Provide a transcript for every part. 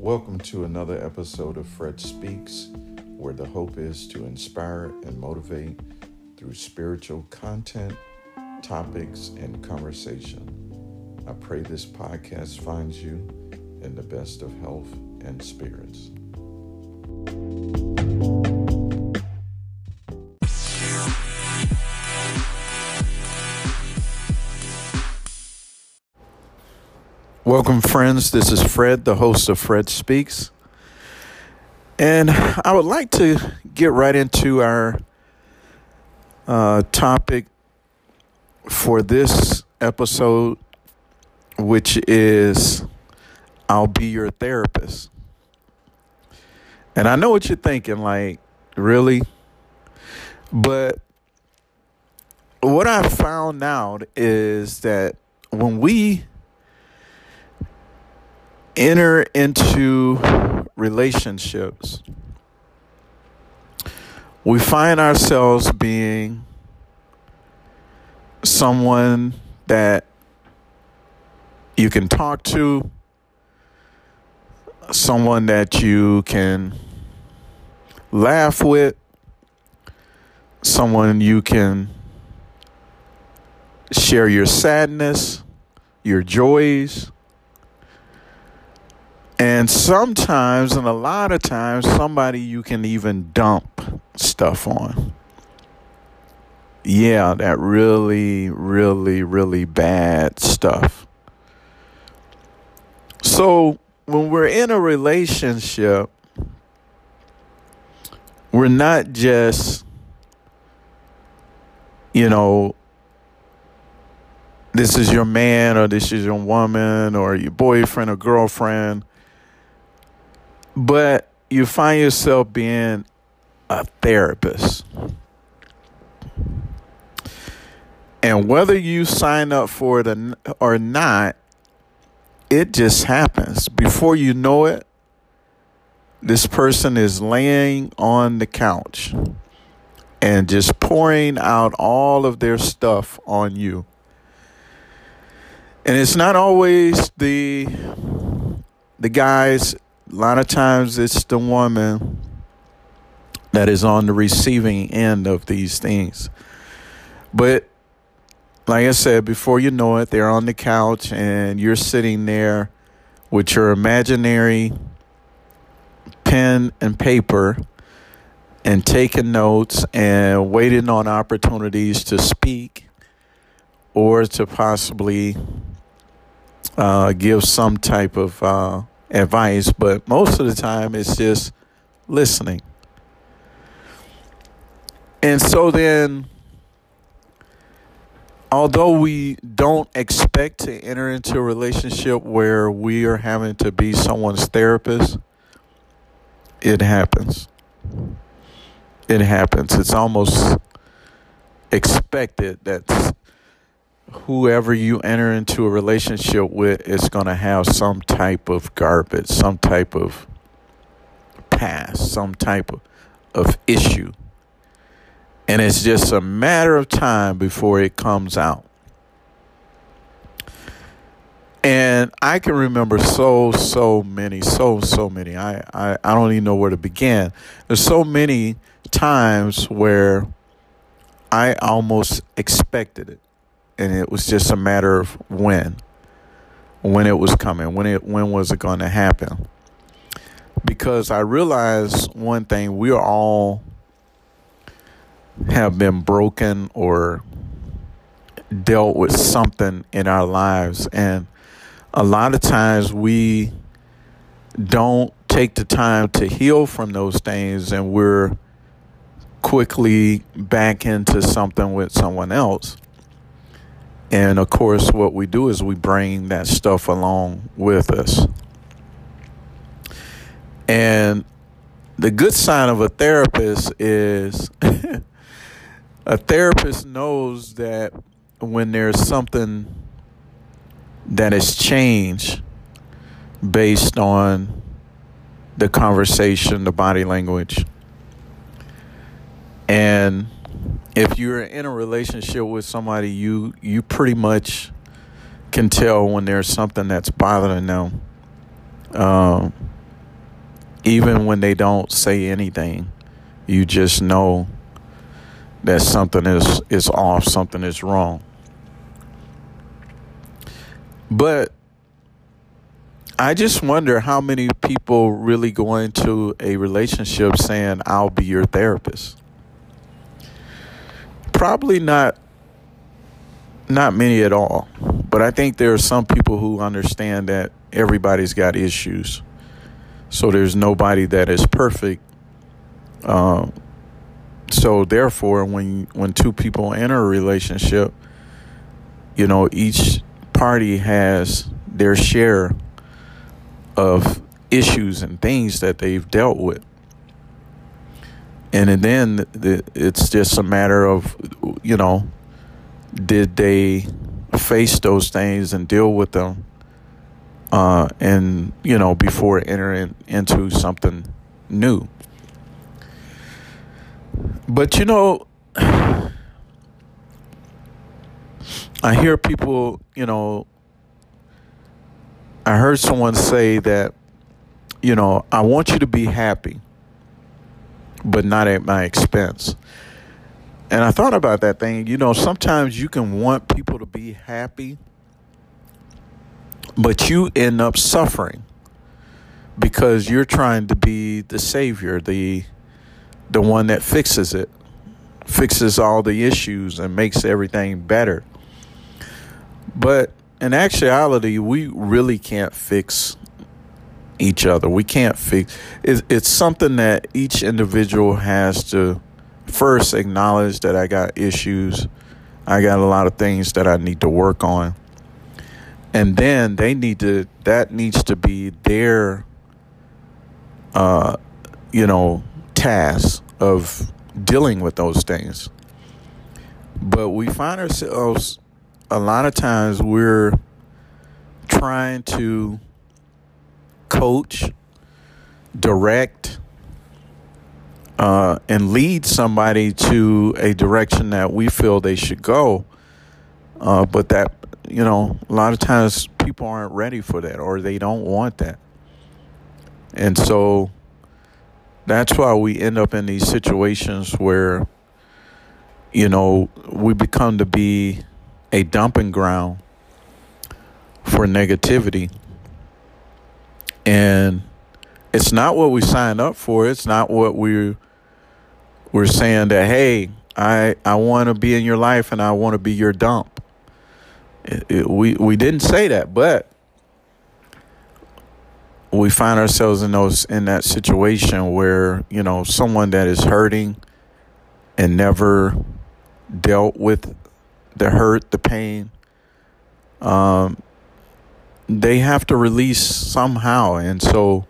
Welcome to another episode of Fred Speaks, where the hope is to inspire and motivate through spiritual content, topics, and conversation. I pray this podcast finds you in the best of health and spirits. Welcome, friends. This is Fred, the host of Fred Speaks. And I would like to get right into our uh, topic for this episode, which is I'll be your therapist. And I know what you're thinking, like, really? But what I found out is that when we enter into relationships, we find ourselves being someone that you can talk to, someone that you can laugh with, someone you can share your sadness, your joys and sometimes, and a lot of times, somebody you can even dump stuff on. Yeah, that really, really, really bad stuff. So, when we're in a relationship, we're not just, you know, this is your man or this is your woman or your boyfriend or girlfriend but you find yourself being a therapist. And whether you sign up for it or not, it just happens. Before you know it, this person is laying on the couch and just pouring out all of their stuff on you. And it's not always the the guys a lot of times it's the woman that is on the receiving end of these things. But like I said, before you know it, they're on the couch and you're sitting there with your imaginary pen and paper and taking notes and waiting on opportunities to speak or to possibly uh, give some type of uh, advice, but most of the time it's just listening. And so then, although we don't expect to enter into a relationship where we are having to be someone's therapist, it happens. It happens. It's almost expected that whoever you enter into a relationship with is going to have some type of garbage, some type of past, some type of, of issue. And it's just a matter of time before it comes out. And I can remember so, so many, so, so many. I, I, I don't even know where to begin. There's so many times where I almost expected it and it was just a matter of when when it was coming when it when was it going to happen. Because i realized one thing we all have been broken or dealt with something in our lives and a lot of times we don't take the time to heal from those things and we're quickly back into something with someone else and of course, what we do is we bring that stuff along with us. And the good sign of a therapist is a therapist knows that when there's something that has changed based on the conversation, the body language, and if you're in a relationship with somebody, you you pretty much can tell when there's something that's bothering them. Um, even when they don't say anything, you just know that something is, is off, something is wrong. But I just wonder how many people really go into a relationship saying, I'll be your therapist. Probably not not many at all. But I think there are some people who understand that everybody's got issues. So there's nobody that is perfect. Um, so therefore, when when two people enter a relationship, you know, each party has their share of issues and things that they've dealt with. And then it's just a matter of, you know, did they face those things and deal with them uh, and you know before entering into something new. But you know i hear people you know i heard someone say that you know i want you to be happy but not at my expense and I thought about that thing. You know, sometimes you can want people to be happy, but you end up suffering because you're trying to be the savior, the the one that fixes it, fixes all the issues and makes everything better. But in actuality, we really can't fix each other. We can't fix it's, it's something that each individual has to first acknowledge that I got issues. I got a lot of things that I need to work on. And then they need to that needs to be their uh you know task of dealing with those things. But we find ourselves a lot of times we're trying to coach, direct, uh, and lead somebody to a direction that we feel they should go. Uh, but that, you know, a lot of times people aren't ready for that or they don't want that. And so that's why we end up in these situations where, you know, we become to be a dumping ground for negativity. And it's not what we signed up for. It's not what we we're saying that hey i i want to be in your life and i want to be your dump it, it, we we didn't say that but we find ourselves in those in that situation where you know someone that is hurting and never dealt with the hurt the pain um they have to release somehow. And so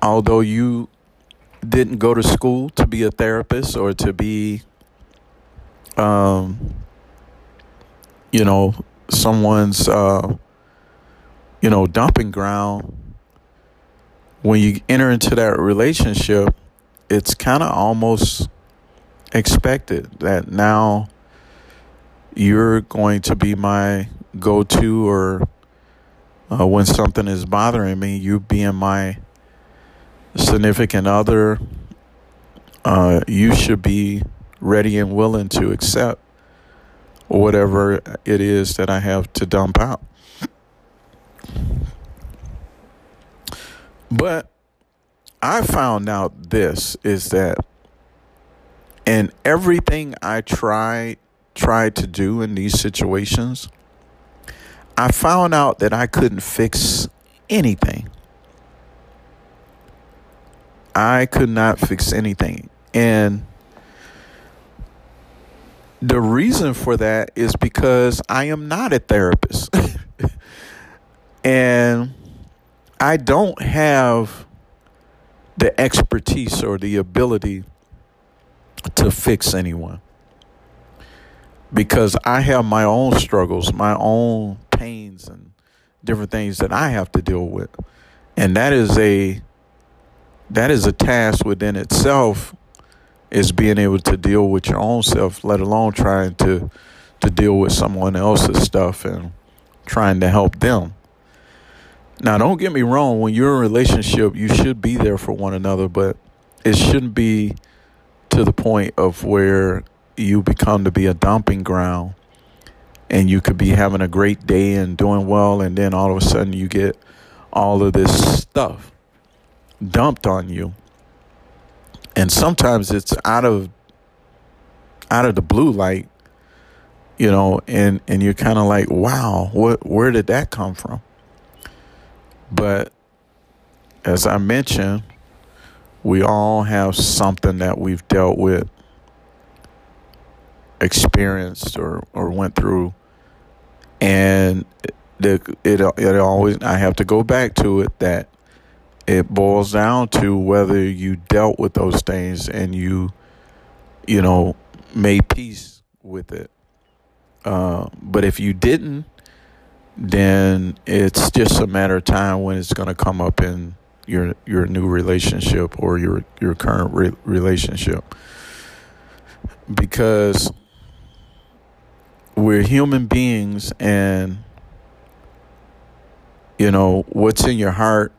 although you didn't go to school to be a therapist or to be um you know someone's uh you know dumping ground when you enter into that relationship it's kind of almost expected that now you're going to be my go-to or uh, when something is bothering me you being my significant other, uh, you should be ready and willing to accept whatever it is that I have to dump out. But I found out this is that in everything I tried tried to do in these situations, I found out that I couldn't fix anything. I could not fix anything. And the reason for that is because I am not a therapist. and I don't have the expertise or the ability to fix anyone. Because I have my own struggles, my own pains, and different things that I have to deal with. And that is a that is a task within itself is being able to deal with your own self let alone trying to to deal with someone else's stuff and trying to help them Now, don't get me wrong, when you're in a relationship, you should be there for one another, but it shouldn't be to the point of where you become to be a dumping ground and you could be having a great day and doing well and then all of a sudden you get all of this stuff dumped on you. And sometimes it's out of out of the blue like you know and and you're kind of like wow what where did that come from? But as i mentioned we all have something that we've dealt with experienced or or went through and the, it it always I have to go back to it that it boils down to whether you dealt with those things and you you know made peace with it. Uh, but if you didn't then it's just a matter of time when it's going to come up in your your new relationship or your your current re- relationship. Because we're human beings and you know what's in your heart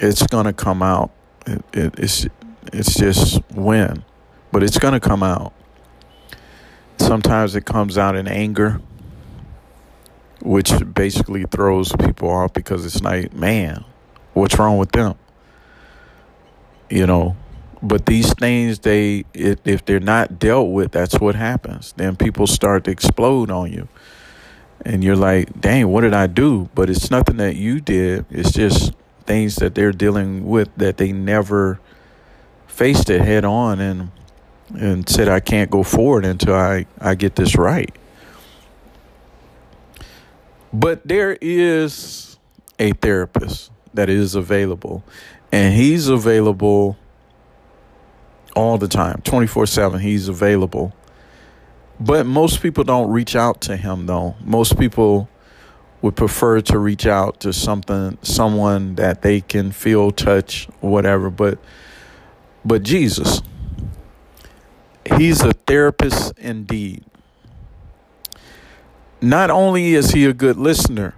it's going to come out. It, it, it's it's just when but it's going to come out. Sometimes it comes out in anger which basically throws people off because it's like man what's wrong with them? You know but these things they if they're not dealt with that's what happens. Then people start to explode on you. And you're like dang what did i do? But it's nothing that you did. It's just things that they're dealing with that they never faced it head on and and said i can't go forward until i i get this right. But there is a therapist that is available. And he's available all the time 24/7 he's available. But most people don't reach out to him though. Most people would prefer to reach out to something someone that they can feel touch whatever. But but Jesus he's a therapist indeed. Not only is he a good listener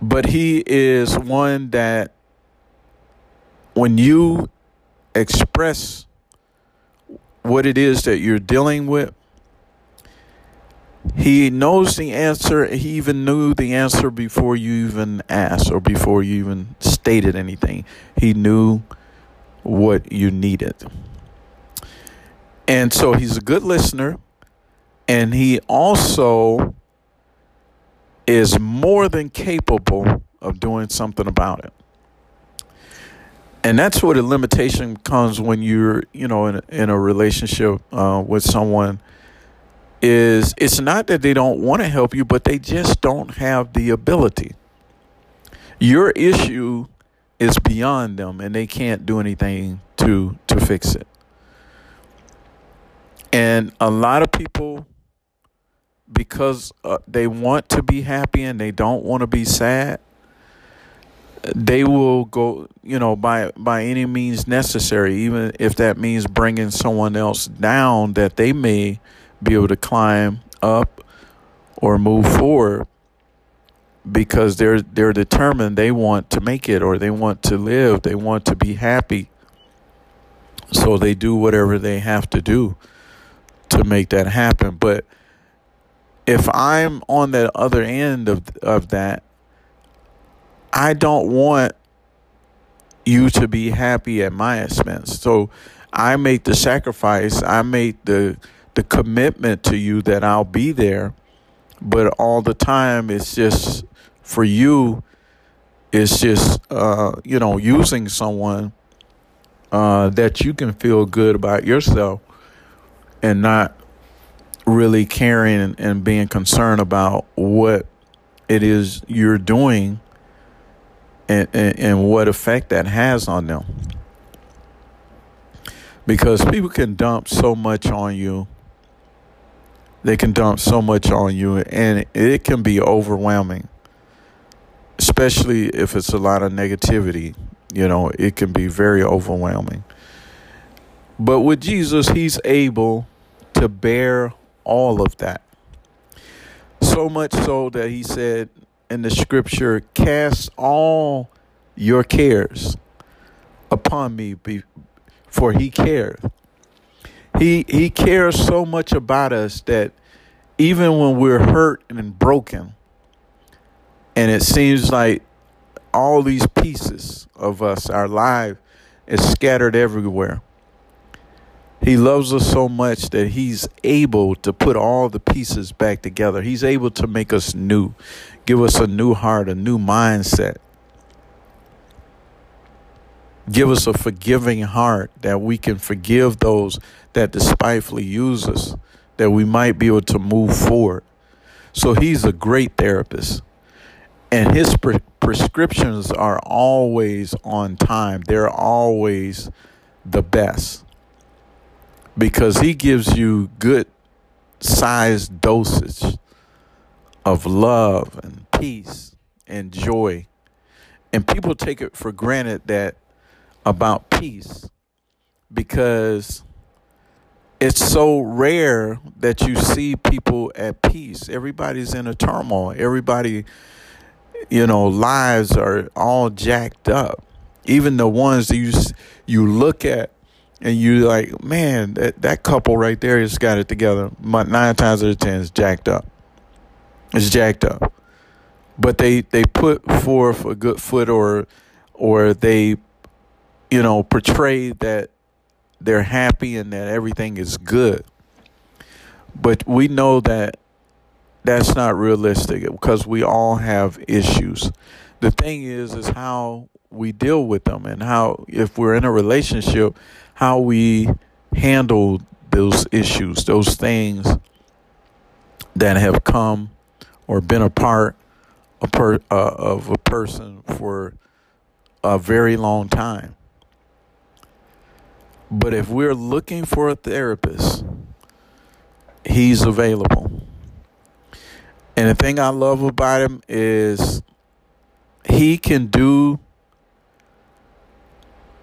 but he is one that when you express what it is that you're dealing with. He knows the answer. He even knew the answer before you even asked or before you even stated anything. He knew what you needed. And so he's a good listener. And he also is more than capable of doing something about it and that's where the limitation comes when you're you know in a, in a relationship uh, with someone is it's not that they don't want to help you but they just don't have the ability. Your issue is beyond them and they can't do anything to to fix it. And a lot of people because uh, they want to be happy and they don't want to be sad they will go you know by by any means necessary even if that means bringing someone else down that they may be able to climb up or move forward because they're they're determined they want to make it or they want to live they want to be happy. So they do whatever they have to do to make that happen. But if i'm on the other end of of that I don't want you to be happy at my expense. So I make the sacrifice, I make the the commitment to you that I'll be there, but all the time it's just for you it's just uh, you know using someone uh, that you can feel good about yourself and not really caring and being concerned about what it is you're doing and, and, and what effect that has on them. Because people can dump so much on you. They can dump so much on you, and it can be overwhelming, especially if it's a lot of negativity. You know, it can be very overwhelming. But with Jesus, He's able to bear all of that. So much so that He said, in the scripture, cast all your cares upon me, for he cares. He he cares so much about us that even when we're hurt and broken, and it seems like all these pieces of us, our life, is scattered everywhere. He loves us so much that he's able to put all the pieces back together. He's able to make us new, give us a new heart, a new mindset. Give us a forgiving heart that we can forgive those that despitefully use us, that we might be able to move forward. So he's a great therapist. And his pre- prescriptions are always on time, they're always the best because he gives you good sized dosage of love and peace and joy. And people take it for granted that about peace because it's so rare that you see people at peace. Everybody's in a turmoil. Everybody, you know, lives are all jacked up. Even the ones that you you look at and you like, man, that that couple right there has got it together. Nine times out of ten is jacked up. It's jacked up, but they they put forth a good foot, or or they you know, portray that they're happy and that everything is good. But we know that that's not realistic because we all have issues. The thing is is how we deal with them and how if we're in a relationship, how we handle those issues, those things that have come or been a part a per, uh, of a person for a very long time. But if we're looking for a therapist, he's available. And the thing I love about him is he can do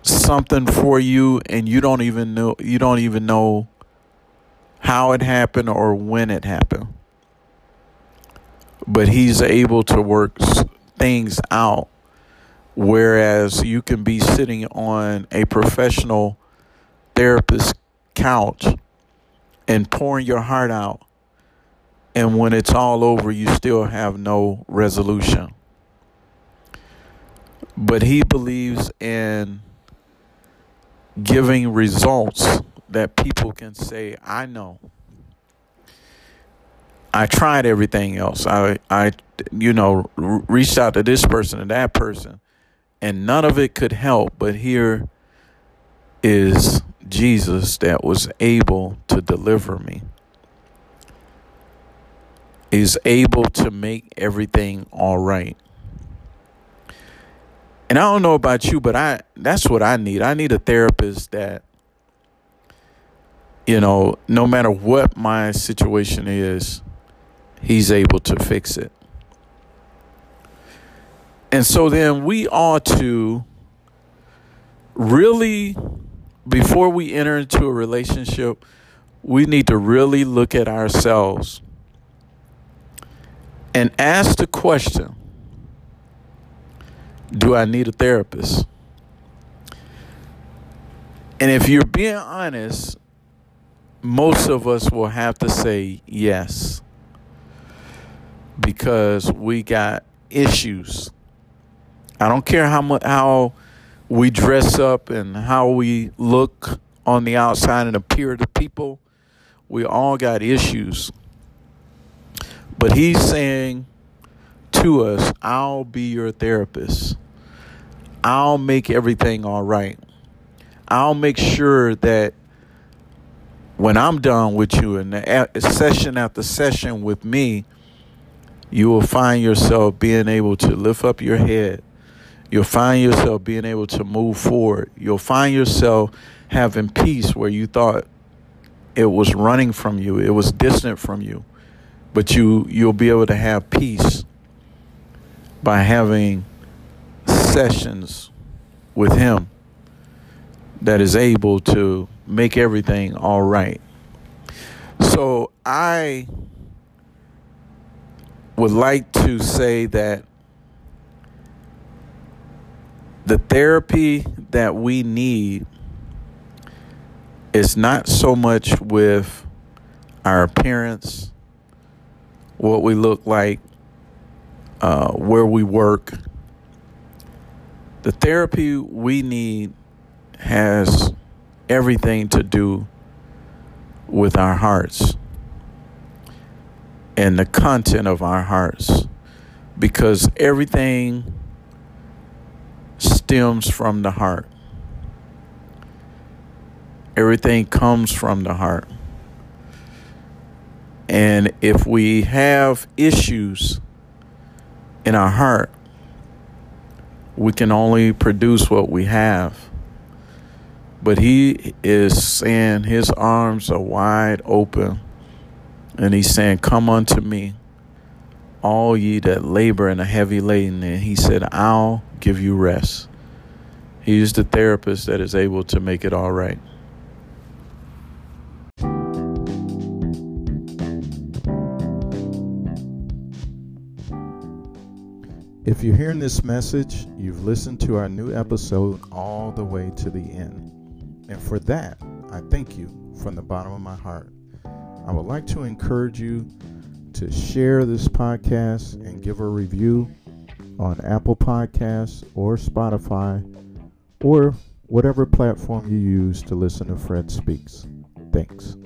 something for you and you don't even know you don't even know how it happened or when it happened. But he's able to work things out whereas you can be sitting on a professional therapist's couch and pouring your heart out. And when it's all over, you still have no resolution. But he believes in giving results that people can say, I know. I tried everything else. I, I, you know, reached out to this person and that person, and none of it could help. But here is Jesus that was able to deliver me. Is able to make everything all right. And I don't know about you, but I that's what I need. I need a therapist that you know, no matter what my situation is, he's able to fix it. And so then we ought to really before we enter into a relationship, we need to really look at ourselves and ask the question Do I need a therapist? And if you're being honest, most of us will have to say yes because we got issues. I don't care how much how we dress up and how we look on the outside and appear to people, we all got issues. But he's saying to us, I'll be your therapist. I'll make everything all right. I'll make sure that when I'm done with you and the session after session with me, you will find yourself being able to lift up your head You'll find yourself being able to move forward. You'll find yourself having peace where you thought it was running from you, it was distant from you. But you you'll be able to have peace by having sessions with him that is able to make everything all right. So I would like to say that the therapy that we need is not so much with our appearance, what we look like, uh, where we work. The therapy we need has everything to do with our hearts and the content of our hearts because everything stems from the heart. Everything comes from the heart. And if we have issues in our heart, we can only produce what we have. But he is saying his arms are wide open. And he's saying, Come unto me, all ye that labor and are heavy laden. And he said, I'll give you rest. He is the therapist that is able to make it all right. If you're hearing this message, you've listened to our new episode all the way to the end. And for that, I thank you from the bottom of my heart. I would like to encourage you to share this podcast and give a review on Apple Podcasts or Spotify or whatever platform you use to listen to Fred Speaks. Thanks.